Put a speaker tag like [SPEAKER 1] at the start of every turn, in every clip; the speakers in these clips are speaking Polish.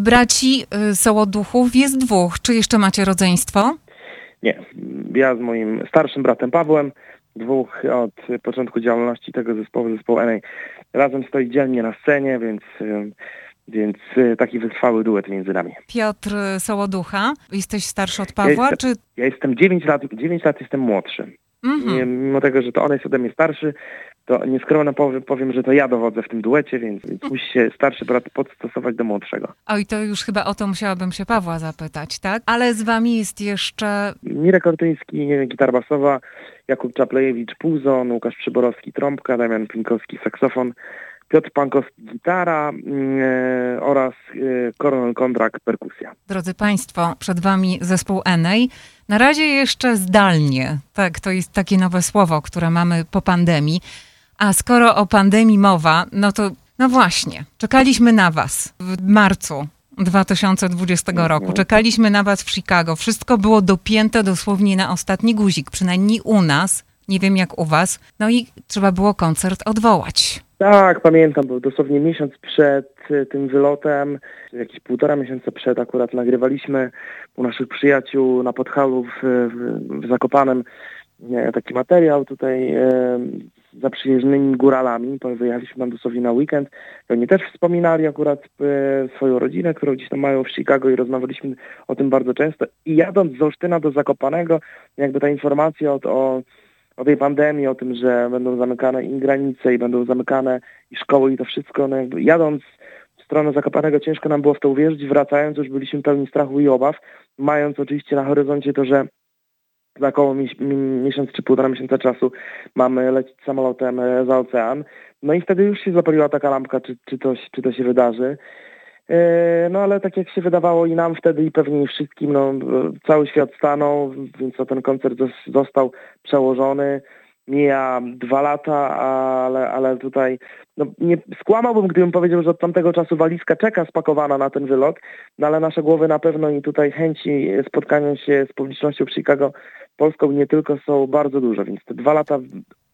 [SPEAKER 1] Braci y, Sołoduchów jest dwóch. Czy jeszcze macie rodzeństwo?
[SPEAKER 2] Nie. Ja z moim starszym bratem Pawłem, dwóch od początku działalności tego zespołu, zespołu NA, razem stoi dzielnie na scenie, więc, y, więc y, taki wytrwały duet między nami.
[SPEAKER 1] Piotr Sołoducha, jesteś starszy od Pawła,
[SPEAKER 2] Ja
[SPEAKER 1] czy...
[SPEAKER 2] Ja jestem 9 lat, 9 lat jestem młodszy.
[SPEAKER 1] Mhm.
[SPEAKER 2] Mimo tego, że to on jest ode mnie starszy, to nieskromnie powiem, powiem, że to ja dowodzę w tym duecie, więc, musi się starszy brat podstosować do młodszego.
[SPEAKER 1] Oj, to już chyba o to musiałabym się Pawła zapytać, tak? Ale z wami jest jeszcze...
[SPEAKER 2] Mirek Ortyński, gitar basowa, Jakub Czaplejewicz, puzon, Łukasz Przyborowski, trąbka, Damian Pinkowski, saksofon, Piotr Pankowski, gitara e, oraz e, Kornel Kondrak, perkusja.
[SPEAKER 1] Drodzy Państwo, przed Wami zespół Enej. Na razie jeszcze zdalnie. Tak, to jest takie nowe słowo, które mamy po pandemii. A skoro o pandemii mowa, no to no właśnie, czekaliśmy na Was w marcu 2020 roku. Czekaliśmy na Was w Chicago. Wszystko było dopięte dosłownie na ostatni guzik, przynajmniej u nas. Nie wiem jak u Was. No i trzeba było koncert odwołać.
[SPEAKER 2] Tak, pamiętam, bo dosłownie miesiąc przed e, tym wylotem, jakieś półtora miesiąca przed akurat nagrywaliśmy u naszych przyjaciół na Podhalu w, w, w Zakopanem e, taki materiał tutaj zaprzyjaźnionymi góralami. Wyjechaliśmy tam dosłownie na weekend. Oni też wspominali akurat e, swoją rodzinę, którą gdzieś tam mają w Chicago i rozmawialiśmy o tym bardzo często. I jadąc z Olsztyna do Zakopanego, jakby ta informacja od, o o tej pandemii, o tym, że będą zamykane i granice, i będą zamykane i szkoły, i to wszystko, no jakby jadąc w stronę Zakopanego ciężko nam było w to uwierzyć, wracając już byliśmy pełni strachu i obaw, mając oczywiście na horyzoncie to, że za około mi- mi- miesiąc czy półtora miesiąca czasu mamy lecieć samolotem e, za ocean. No i wtedy już się zapaliła taka lampka, czy, czy, to, czy to się wydarzy. E, No ale tak jak się wydawało i nam wtedy i pewnie wszystkim, no e, cały świat stanął, więc ten koncert zos- został przełożony. Mija dwa lata, ale, ale tutaj no, nie skłamałbym, gdybym powiedział, że od tamtego czasu walizka czeka spakowana na ten wylot, no ale nasze głowy na pewno i tutaj chęci spotkania się z publicznością Chicago Polską nie tylko są bardzo duże, więc te dwa lata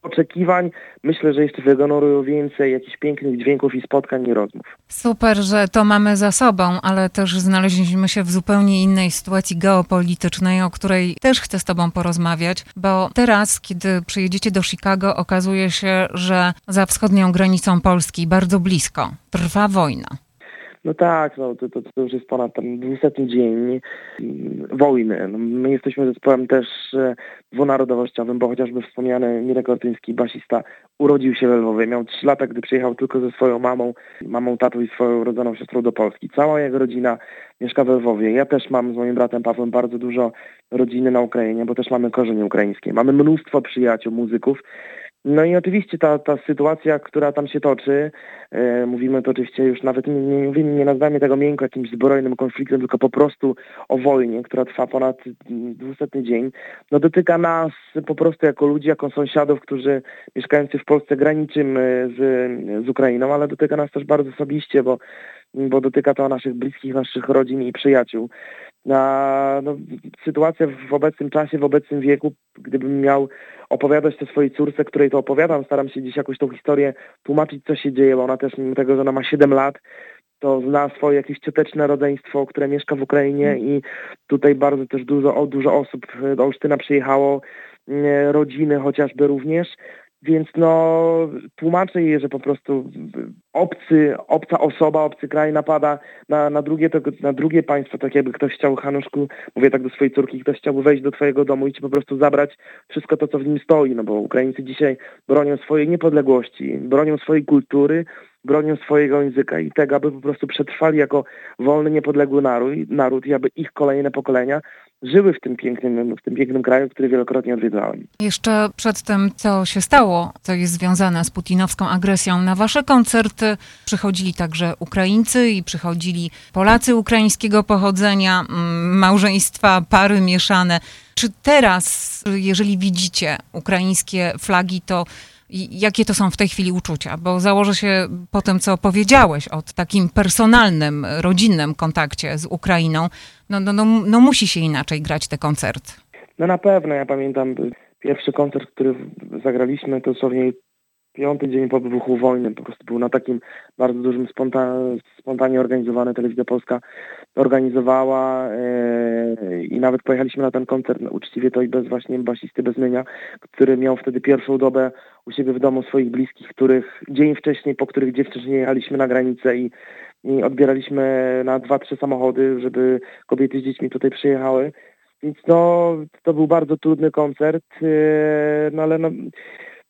[SPEAKER 2] oczekiwań myślę, że jeszcze wygenerują więcej jakichś pięknych dźwięków i spotkań i rozmów.
[SPEAKER 1] Super, że to mamy za sobą, ale też znaleźliśmy się w zupełnie innej sytuacji geopolitycznej, o której też chcę z Tobą porozmawiać, bo teraz, kiedy przyjedziecie do Chicago, okazuje się, że za wschodnią granicą Polski, bardzo blisko, trwa wojna.
[SPEAKER 2] No tak, no to, to, to już jest ponad ten 200 dzień wojny. No, my jesteśmy zespołem też e, dwunarodowościowym, bo chociażby wspomniany Mirek Ortyński, basista, urodził się we Lwowie. Miał 3 lata, gdy przyjechał tylko ze swoją mamą, mamą, tatą i swoją rodzoną siostrą do Polski. Cała jego rodzina mieszka we Lwowie. Ja też mam z moim bratem Pawłem bardzo dużo rodziny na Ukrainie, bo też mamy korzenie ukraińskie. Mamy mnóstwo przyjaciół, muzyków. No i oczywiście ta, ta sytuacja, która tam się toczy, e, mówimy to oczywiście już nawet nie, nie, mówimy, nie nazywamy tego miękko jakimś zbrojnym konfliktem, tylko po prostu o wojnie, która trwa ponad 200 dzień, no dotyka nas po prostu jako ludzi, jako sąsiadów, którzy mieszkający w Polsce graniczymy z, z Ukrainą, ale dotyka nas też bardzo osobiście, bo, bo dotyka to naszych bliskich, naszych rodzin i przyjaciół. Na, no, sytuacja w obecnym czasie, w obecnym wieku, gdybym miał opowiadać to swojej córce, której to opowiadam, staram się dziś jakoś tą historię tłumaczyć, co się dzieje, bo ona też, mimo tego, że ona ma 7 lat, to zna swoje jakieś cioteczne rodzeństwo, które mieszka w Ukrainie i tutaj bardzo też dużo, dużo osób do Olsztyna przyjechało, e, rodziny chociażby również, więc no tłumaczę jej, że po prostu obcy, obca osoba, obcy kraj napada na, na, drugie, to, na drugie państwo, tak jakby ktoś chciał, Hanuszku, mówię tak do swojej córki, ktoś chciałby wejść do twojego domu i ci po prostu zabrać wszystko to, co w nim stoi, no bo Ukraińcy dzisiaj bronią swojej niepodległości, bronią swojej kultury, bronią swojego języka i tego, aby po prostu przetrwali jako wolny, niepodległy naród, naród i aby ich kolejne pokolenia żyły w tym pięknym, w tym pięknym kraju, który wielokrotnie odwiedzałem.
[SPEAKER 1] Jeszcze przed tym, co się stało, co jest związane z putinowską agresją, na wasze koncerty przychodzili także Ukraińcy i przychodzili Polacy ukraińskiego pochodzenia, mm, małżeństwa, pary mieszane. Czy teraz, jeżeli widzicie ukraińskie flagi, to jakie to są w tej chwili uczucia? Bo założę się po tym, co powiedziałeś o takim personalnym, rodzinnym kontakcie z Ukrainą, no, no, no, no musi się inaczej grać te koncerty.
[SPEAKER 2] No na pewno, ja pamiętam pierwszy koncert, który zagraliśmy, to dosłownie piąty dzień po wybuchu wojny, po prostu był na takim bardzo dużym sponta spontanie organizowany. Telewizja Polska organizowała e, i nawet pojechaliśmy na ten koncert no, uczciwie to i bez właśnie basisty Bezmienia, który miał wtedy pierwszą dobę u siebie w domu swoich bliskich, których dzień wcześniej, po których dzień wcześniej jechaliśmy na granicę i, i odbieraliśmy na dwa, trzy samochody, żeby kobiety z dziećmi tutaj przyjechały. Więc no, to był bardzo trudny koncert, e, no ale no,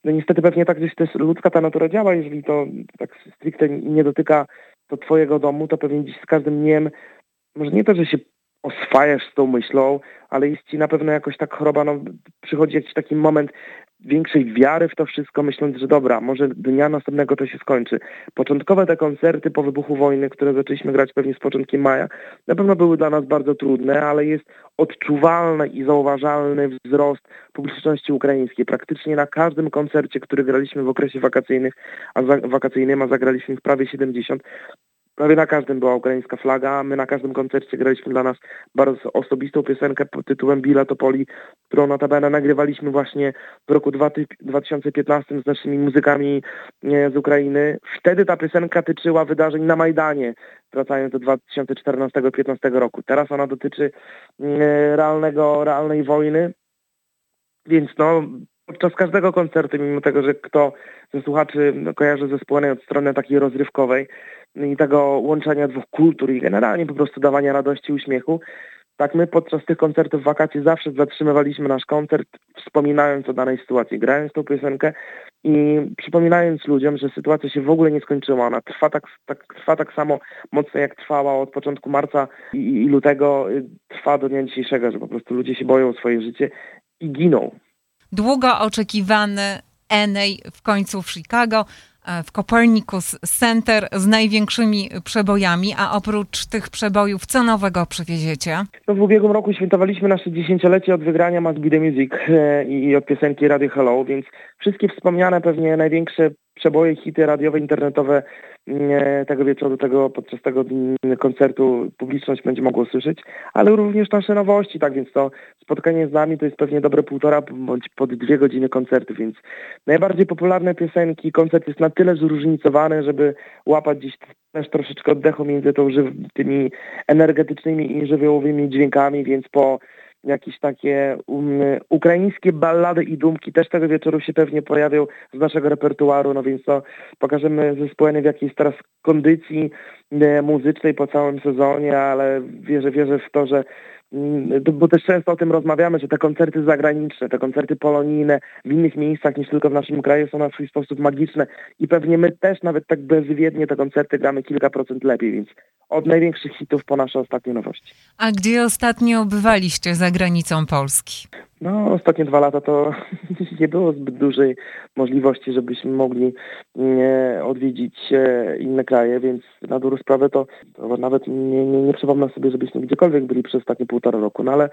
[SPEAKER 2] no niestety pewnie tak gdzieś też ludzka ta natura działa, jeżeli to tak stricte nie dotyka to twojego domu, to pewnie dziś z każdym dniem, może nie to, że się oswajasz z tą myślą, ale jest ci na pewno jakoś tak choroba, no przychodzi jakiś taki moment większej wiary w to wszystko, myśląc, że dobra, może dnia następnego to się skończy. Początkowe te koncerty po wybuchu wojny, które zaczęliśmy grać pewnie z początkiem maja, na pewno były dla nas bardzo trudne, ale jest odczuwalny i zauważalny wzrost publiczności ukraińskiej. Praktycznie na każdym koncercie, który graliśmy w okresie wakacyjnych, a za, wakacyjnym, a zagraliśmy w prawie 70, prawie na każdym była ukraińska flaga. My na każdym koncercie graliśmy dla nas bardzo osobistą piosenkę pod tytułem Billa Topoli, którą notabene nagrywaliśmy właśnie w roku 2015 z naszymi muzykami z Ukrainy. Wtedy ta piosenka tyczyła wydarzeń na Majdanie, wracając do 2014-2015 roku. Teraz ona dotyczy realnego, realnej wojny. Więc no, podczas każdego koncertu, mimo tego, że kto ze słuchaczy kojarzy zespoły od strony takiej rozrywkowej, i tego łączenia dwóch kultur i generalnie po prostu dawania radości uśmiechu. Tak my podczas tych koncertów wakacji zawsze zatrzymywaliśmy nasz koncert, wspominając o danej sytuacji, grając tą piosenkę i przypominając ludziom, że sytuacja się w ogóle nie skończyła. Ona trwa tak, tak, trwa tak samo mocno, jak trwała od początku marca i, i lutego, trwa do dnia dzisiejszego, że po prostu ludzie się boją o swoje życie i giną.
[SPEAKER 1] Długo oczekiwany Enej w końcu w Chicago. E, w Copernicus Center z największymi przebojami, a oprócz tych przebojów co nowego przywieziecie?
[SPEAKER 2] No w ubiegłym roku świętowaliśmy nasze dziesięciolecie od wygrania Must Be The Music e, i od piosenki Radio Hello, więc wszystkie wspomniane pewnie największe przeboje, hity radiowe, internetowe tego wieczoru, tego, podczas tego koncertu publiczność będzie mogła słyszeć, ale również nasze nowości, tak więc to spotkanie z nami to jest pewnie dobre półtora bądź pod dwie godziny koncertu, więc najbardziej popularne piosenki, koncert jest na tyle zróżnicowany, żeby łapać gdzieś też troszeczkę oddechu między tą tymi energetycznymi i żywiołowymi dźwiękami, więc po jakieś takie um, ukraińskie ballady i dumki też tego wieczoru się pewnie pojawią z naszego repertuaru, no więc to pokażemy zespoły w jakiej jest teraz kondycji e, muzycznej po całym sezonie, ale wierzę, wierzę w to, że bo też często o tym rozmawiamy, że te koncerty zagraniczne, te koncerty polonijne w innych miejscach niż tylko w naszym kraju są na swój sposób magiczne i pewnie my też nawet tak bezwiednie te koncerty gramy kilka procent lepiej, więc od największych hitów po nasze ostatnie nowości.
[SPEAKER 1] A gdzie ostatnio bywaliście za granicą Polski?
[SPEAKER 2] No, ostatnie dwa lata to nie było zbyt dużej możliwości, żebyśmy mogli nie odwiedzić e, inne kraje, więc na dobrą sprawę to, to nawet nie, nie, nie przypomnę sobie, żebyśmy gdziekolwiek byli przez ostatnie półtora roku. No ale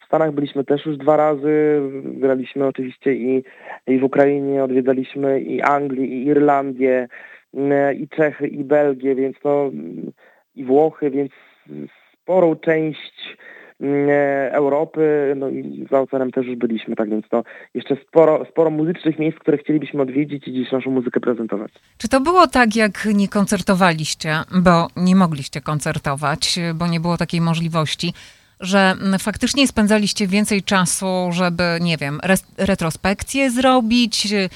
[SPEAKER 2] w Stanach byliśmy też już dwa razy, graliśmy oczywiście i, i w Ukrainie, odwiedzaliśmy i Anglię, i Irlandię, e, i Czechy, i Belgię, więc to i Włochy, więc sporą część mm, e, Europy, no i za oceanem też już byliśmy, tak więc to jeszcze sporo, sporo muzycznych miejsc, które chcielibyśmy odwiedzić i dziś naszą muzykę prezentować.
[SPEAKER 1] Czy to było tak, jak nie koncertowaliście, bo nie mogliście koncertować, bo nie było takiej możliwości, że faktycznie spędzaliście więcej czasu, żeby, nie wiem, retrospekcję zrobić, E,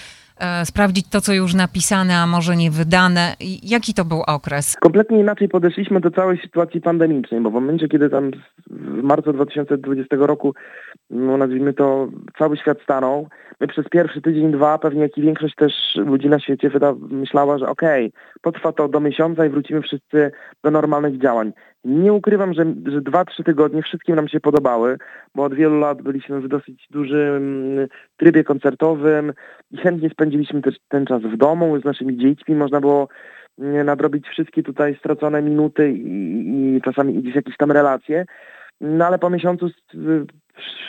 [SPEAKER 1] sprawdzić to, co już napisane, a może nie wydane. Jaki to był okres?
[SPEAKER 2] Kompletnie inaczej podeszliśmy do całej sytuacji pandemicznej, bo w momencie, kiedy tam w marcu 2020 roku, no nazwijmy to, cały świat stanął, my przez pierwszy tydzień, dwa, pewnie jak i większość też ludzi na świecie myślała, że okej, okay, potrwa to do miesiąca i wrócimy wszyscy do normalnych działań. Nie ukrywam, że, że dwa, trzy tygodnie wszystkim nam się podobały, bo od wielu lat byliśmy w dosyć dużym trybie koncertowym i chętnie spędziliśmy też ten czas w domu z naszymi dziećmi. Można było mm, nadrobić wszystkie tutaj stracone minuty i, i czasami gdzieś jakieś tam relacje. No ale po miesiącu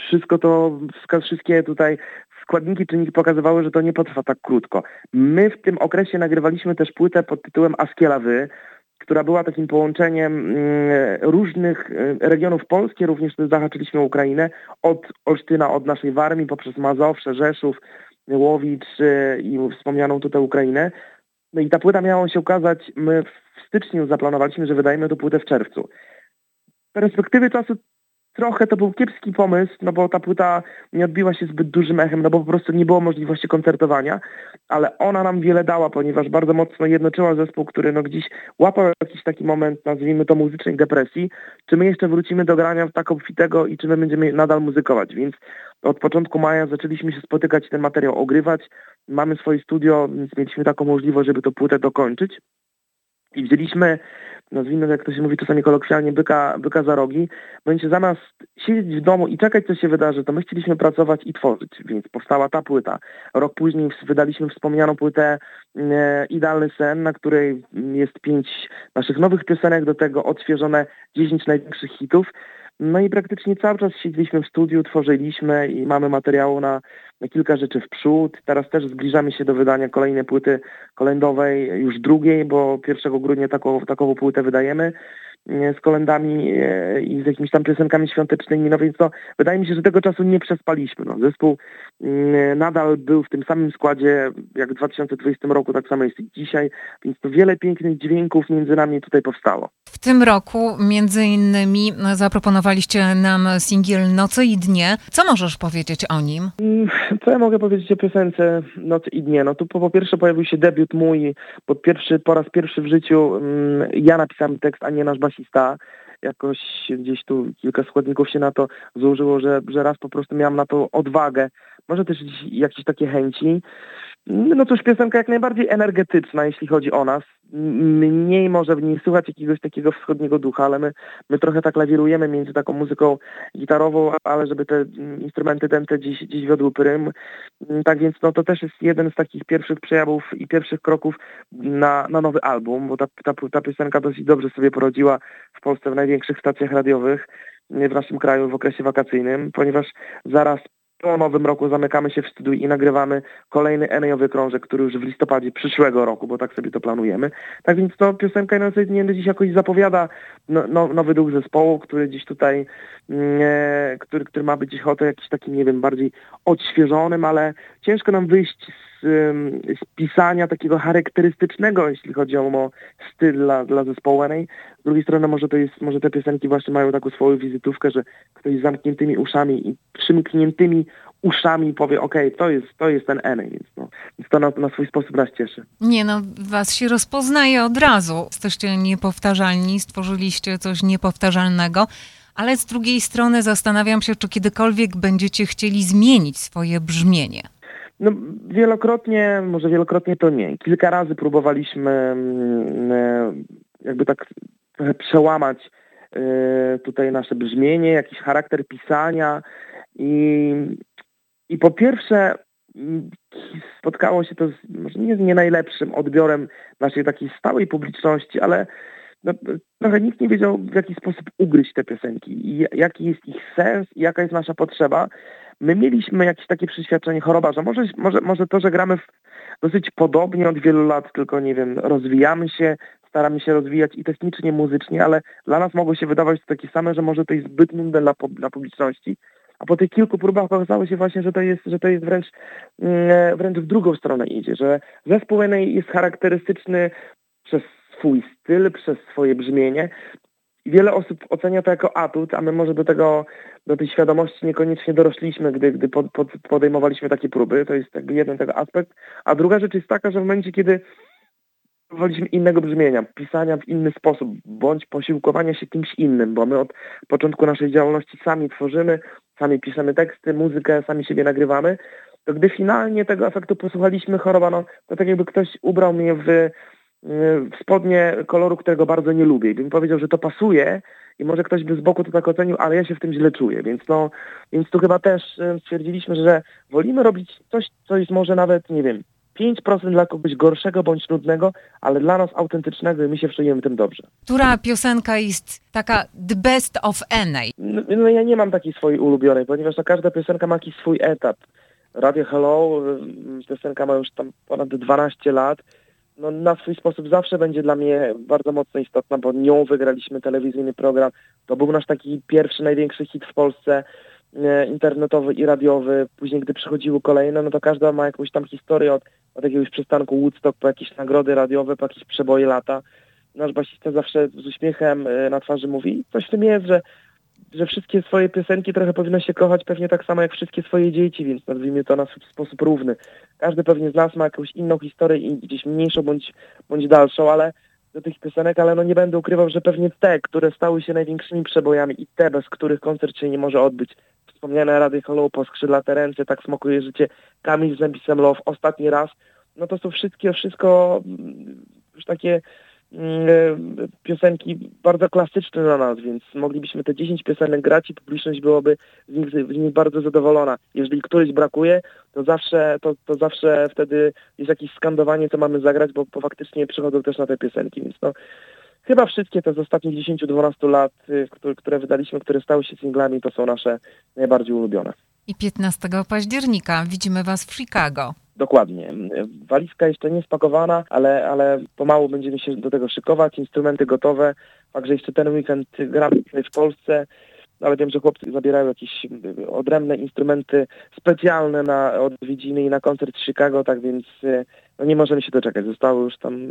[SPEAKER 2] wszystko to, wszystkie tutaj składniki, czynniki pokazywały, że to nie potrwa tak krótko. My w tym okresie nagrywaliśmy też płytę pod tytułem Askiela Wy, która była takim połączeniem mm, różnych y, regionów Polski, również zahaczyliśmy Ukrainę, od Olsztyna, od naszej Warmii, poprzez Mazowsze, Rzeszów, Łowicz i wspomnianą tutaj Ukrainę. No i ta płyta miała się ukazać, my w styczniu zaplanowaliśmy, że wydajemy tę płytę w czerwcu. Perspektywy czasu trochę to był kiepski pomysł, no bo ta płyta nie odbiła się zbyt dużym echem, no bo po prostu nie było możliwości koncertowania, ale ona nam wiele dała, ponieważ bardzo mocno jednoczyła zespół, który no gdzieś łapał jakiś taki moment, nazwijmy to muzycznej depresji, czy my jeszcze wrócimy do grania w taką fitego i czy my będziemy nadal muzykować, więc od początku maja zaczęliśmy się spotykać ten materiał ogrywać, mamy swoje studio, więc mieliśmy taką możliwość, żeby tę płytę dokończyć i wzięliśmy nazwijmy, jak to się mówi czasami kolokwialnie, byka, byka za rogi, będzie zamiast siedzieć w domu i czekać, co się wydarzy, to my chcieliśmy pracować i tworzyć, więc powstała ta płyta. Rok później wydaliśmy wspomnianą płytę e, Idealny Sen, na której jest pięć naszych nowych piosenek, do tego odświeżone dziesięć największych hitów. No i praktycznie cały czas siedzieliśmy w studiu, tworzyliśmy i mamy materiału na kilka rzeczy w przód. Teraz też zbliżamy się do wydania kolejnej płyty kolędowej, już drugiej, bo 1 grudnia taką, taką płytę wydajemy z kolendami e, i z jakimiś tam piosenkami świątecznymi, no więc to wydaje mi się, że tego czasu nie przespaliśmy. No, zespół mm, nadal był w tym samym składzie jak w 2020 roku, tak samo jest i dzisiaj, więc to wiele pięknych dźwięków między nami tutaj powstało.
[SPEAKER 1] W tym roku między innymi zaproponowaliście nam singiel Noce i Dnie. Co możesz powiedzieć o nim?
[SPEAKER 2] Mm, co ja mogę powiedzieć o piosence Noce i Dnie? No tu po, po pierwsze pojawił się debiut mój, bo pierwszy, po raz pierwszy w życiu um, ja napisałem tekst, a nie nasz basista. Jakoś gdzieś tu kilka składników się na to złożyło, że, że raz po prostu miałam na to odwagę, może też jakieś takie chęci. No cóż, piosenka jak najbardziej energetyczna, jeśli chodzi o nas. Mniej może w niej słychać jakiegoś takiego wschodniego ducha, ale my, my trochę tak lawirujemy między taką muzyką gitarową, ale żeby te instrumenty dęte dziś, dziś wiodły prym. Tak więc no, to też jest jeden z takich pierwszych przejawów i pierwszych kroków na, na nowy album, bo ta, ta, ta piosenka dosyć dobrze sobie porodziła w Polsce w największych stacjach radiowych w naszym kraju w okresie wakacyjnym, ponieważ zaraz po nowym roku zamykamy się w studiu i nagrywamy kolejny Enejowy krążek, który już w listopadzie przyszłego roku, bo tak sobie to planujemy. Tak więc to piosenka na nie dziś jakoś zapowiada no, no, nowy duch zespołu, który dziś tutaj, mm, e, który, który ma być oto jakiś taki, nie wiem, bardziej odświeżonym, ale ciężko nam wyjść z, z pisania takiego charakterystycznego, jeśli chodzi o styl dla, dla zespołu NA. Z drugiej strony może to jest, może te piosenki właśnie mają taką swoją wizytówkę, że ktoś z zamkniętymi uszami i przymkniętymi uszami powie, okej, okay, to, jest, to jest ten Eny, więc, no, więc to na, na swój sposób nas cieszy.
[SPEAKER 1] Nie no, was się rozpoznaje od razu. Jesteście niepowtarzalni, stworzyliście coś niepowtarzalnego. Ale z drugiej strony zastanawiam się, czy kiedykolwiek będziecie chcieli zmienić swoje brzmienie.
[SPEAKER 2] No, wielokrotnie, może wielokrotnie to nie. Kilka razy próbowaliśmy mm, e, jakby tak przełamać e, tutaj nasze brzmienie, jakiś charakter pisania i, i po pierwsze mm, spotkało się to z, może nie nie najlepszym odbiorem naszej takiej stałej publiczności, ale no, trochę nikt nie wiedział w jaki sposób ugryźć te piosenki i jaki jest ich sens i jaka jest nasza potrzeba. My mieliśmy jakieś takie przeświadczenie choroba, że może, może, może to, że gramy dosyć podobnie od wielu lat, tylko nie wiem, rozwijamy się, staramy się rozwijać i technicznie, muzycznie, ale dla nas mogło się wydawać to takie same, że może to jest zbyt nudne dla, dla publiczności. A po tych kilku próbach okazało się właśnie, że to jest, że to jest wręcz, mm, wręcz w drugą stronę idzie, że zespół jest charakterystyczny przez swój styl, przez swoje brzmienie. Wiele osób ocenia to jako atut, a my może do tego, do tej świadomości niekoniecznie dorośliśmy, gdy, gdy pod, pod, podejmowaliśmy takie próby. To jest jakby jeden tego aspekt. A druga rzecz jest taka, że w momencie, kiedy próbowaliśmy innego brzmienia, pisania w inny sposób, bądź posiłkowania się kimś innym, bo my od początku naszej działalności sami tworzymy, sami piszemy teksty, muzykę, sami siebie nagrywamy, to gdy finalnie tego efektu posłuchaliśmy choroba, no to tak jakby ktoś ubrał mnie w w spodnie koloru, którego bardzo nie lubię. I bym powiedział, że to pasuje i może ktoś by z boku to tak ocenił, ale ja się w tym źle czuję. Więc no, więc tu chyba też stwierdziliśmy, że wolimy robić coś, co jest może nawet, nie wiem, 5% dla kogoś gorszego bądź nudnego, ale dla nas autentycznego i my się czujemy tym dobrze.
[SPEAKER 1] Która piosenka jest taka the best of any?
[SPEAKER 2] No, no ja nie mam takiej swojej ulubionej, ponieważ no, każda piosenka ma jakiś swój etap. Radio Hello, piosenka ma już tam ponad 12 lat no, na swój sposób zawsze będzie dla mnie bardzo mocno istotna, bo nią wygraliśmy telewizyjny program. To był nasz taki pierwszy, największy hit w Polsce. e, internetowy i radiowy, później gdy przychodziły kolejne, no to każda ma jakąś tam historię od, od jakiegoś przystanku Woodstock po jakieś nagrody radiowe, po jakieś przeboje lata. Nasz basista zawsze z uśmiechem e, na twarzy mówi, coś w tym jest, że że wszystkie swoje piosenki trochę powinno się kochać pewnie tak samo jak wszystkie swoje dzieci, więc nazwijmy to na sposób równy. Każdy pewnie z nas ma jakąś inną historię i gdzieś mniejszą bądź, bądź dalszą, ale do tych piosenek, ale no nie będę ukrywał, że pewnie te, które stały się największymi przebojami i te, bez których koncert się nie może odbyć. Wspomniane Rady Hollow, Poskrzydlate Ręce, Tak Smokuje Życie, Kamil z napisem Love, Ostatni Raz, no to są wszystkie, wszystko mm, już takie piosenki bardzo klasyczne dla nas, więc moglibyśmy te 10 piosenek grać i publiczność byłoby z nich, z nich bardzo zadowolona. Jeżeli któryś brakuje, to zawsze, to, to zawsze wtedy jest jakieś skandowanie, co mamy zagrać, bo, bo faktycznie przychodzą też na te piosenki, więc no chyba wszystkie te z ostatnich 10-12 lat, y, które, które wydaliśmy, które stały się singlami, to są nasze najbardziej ulubione.
[SPEAKER 1] I 15 października widzimy Was w Chicago.
[SPEAKER 2] Dokładnie. Walizka jeszcze nie spakowana, ale, ale pomału będziemy się do tego szykować, instrumenty gotowe, także jeszcze ten weekend gramy w Polsce, ale wiem, że chłopcy zabierają jakieś odrębne instrumenty specjalne na odwiedziny i na koncert w Chicago, tak więc no nie możemy się doczekać. Zostało już tam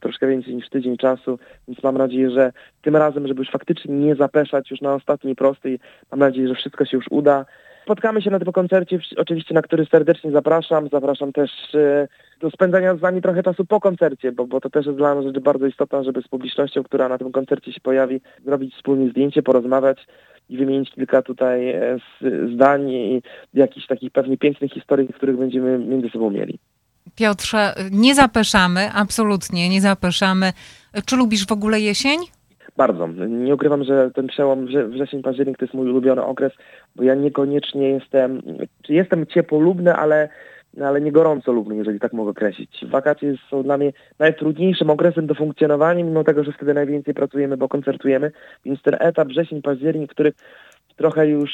[SPEAKER 2] troszkę więcej niż tydzień czasu, więc mam nadzieję, że tym razem, żeby już faktycznie nie zapeszać już na ostatniej prostej, mam nadzieję, że wszystko się już uda. Spotkamy się na tym koncercie, oczywiście na który serdecznie zapraszam. Zapraszam też e, do spędzania z Wami trochę czasu po koncercie, bo, bo to też jest dla nas rzecz bardzo istotna, żeby z publicznością, która na tym koncercie się pojawi, zrobić wspólnie zdjęcie, porozmawiać i wymienić kilka tutaj e, zdań i jakichś takich pewnie pięknych historii, których będziemy między sobą mieli.
[SPEAKER 1] Piotrze, nie zapeszamy, absolutnie nie zapeszamy. Czy lubisz w ogóle jesień?
[SPEAKER 2] Bardzo. Nie ukrywam, że ten przełom wrzesień, październik to jest mój ulubiony okres, bo ja niekoniecznie jestem, czy jestem ciepłolubny, ale, ale nie gorąco lubny, jeżeli tak mogę określić. Wakacje są dla mnie najtrudniejszym okresem do funkcjonowania, mimo tego, że wtedy najwięcej pracujemy, bo koncertujemy, więc ten etap wrzesień, październik, który trochę już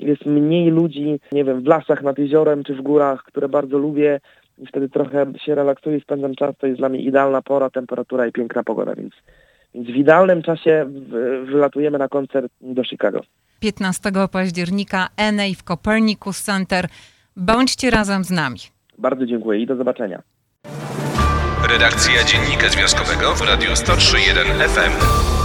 [SPEAKER 2] jest mniej ludzi, nie wiem, w lasach nad jeziorem czy w górach, które bardzo lubię i wtedy trochę się relaksuję, spędzam czas, to jest dla mnie idealna pora, temperatura i piękna pogoda, więc więc w idealnym czasie wylatujemy na koncert do Chicago.
[SPEAKER 1] 15 października NA w Copernicus Center. Bądźcie razem z nami.
[SPEAKER 2] Bardzo dziękuję i do zobaczenia.
[SPEAKER 3] Redakcja Dziennika Związkowego w Radiu 103.1 FM.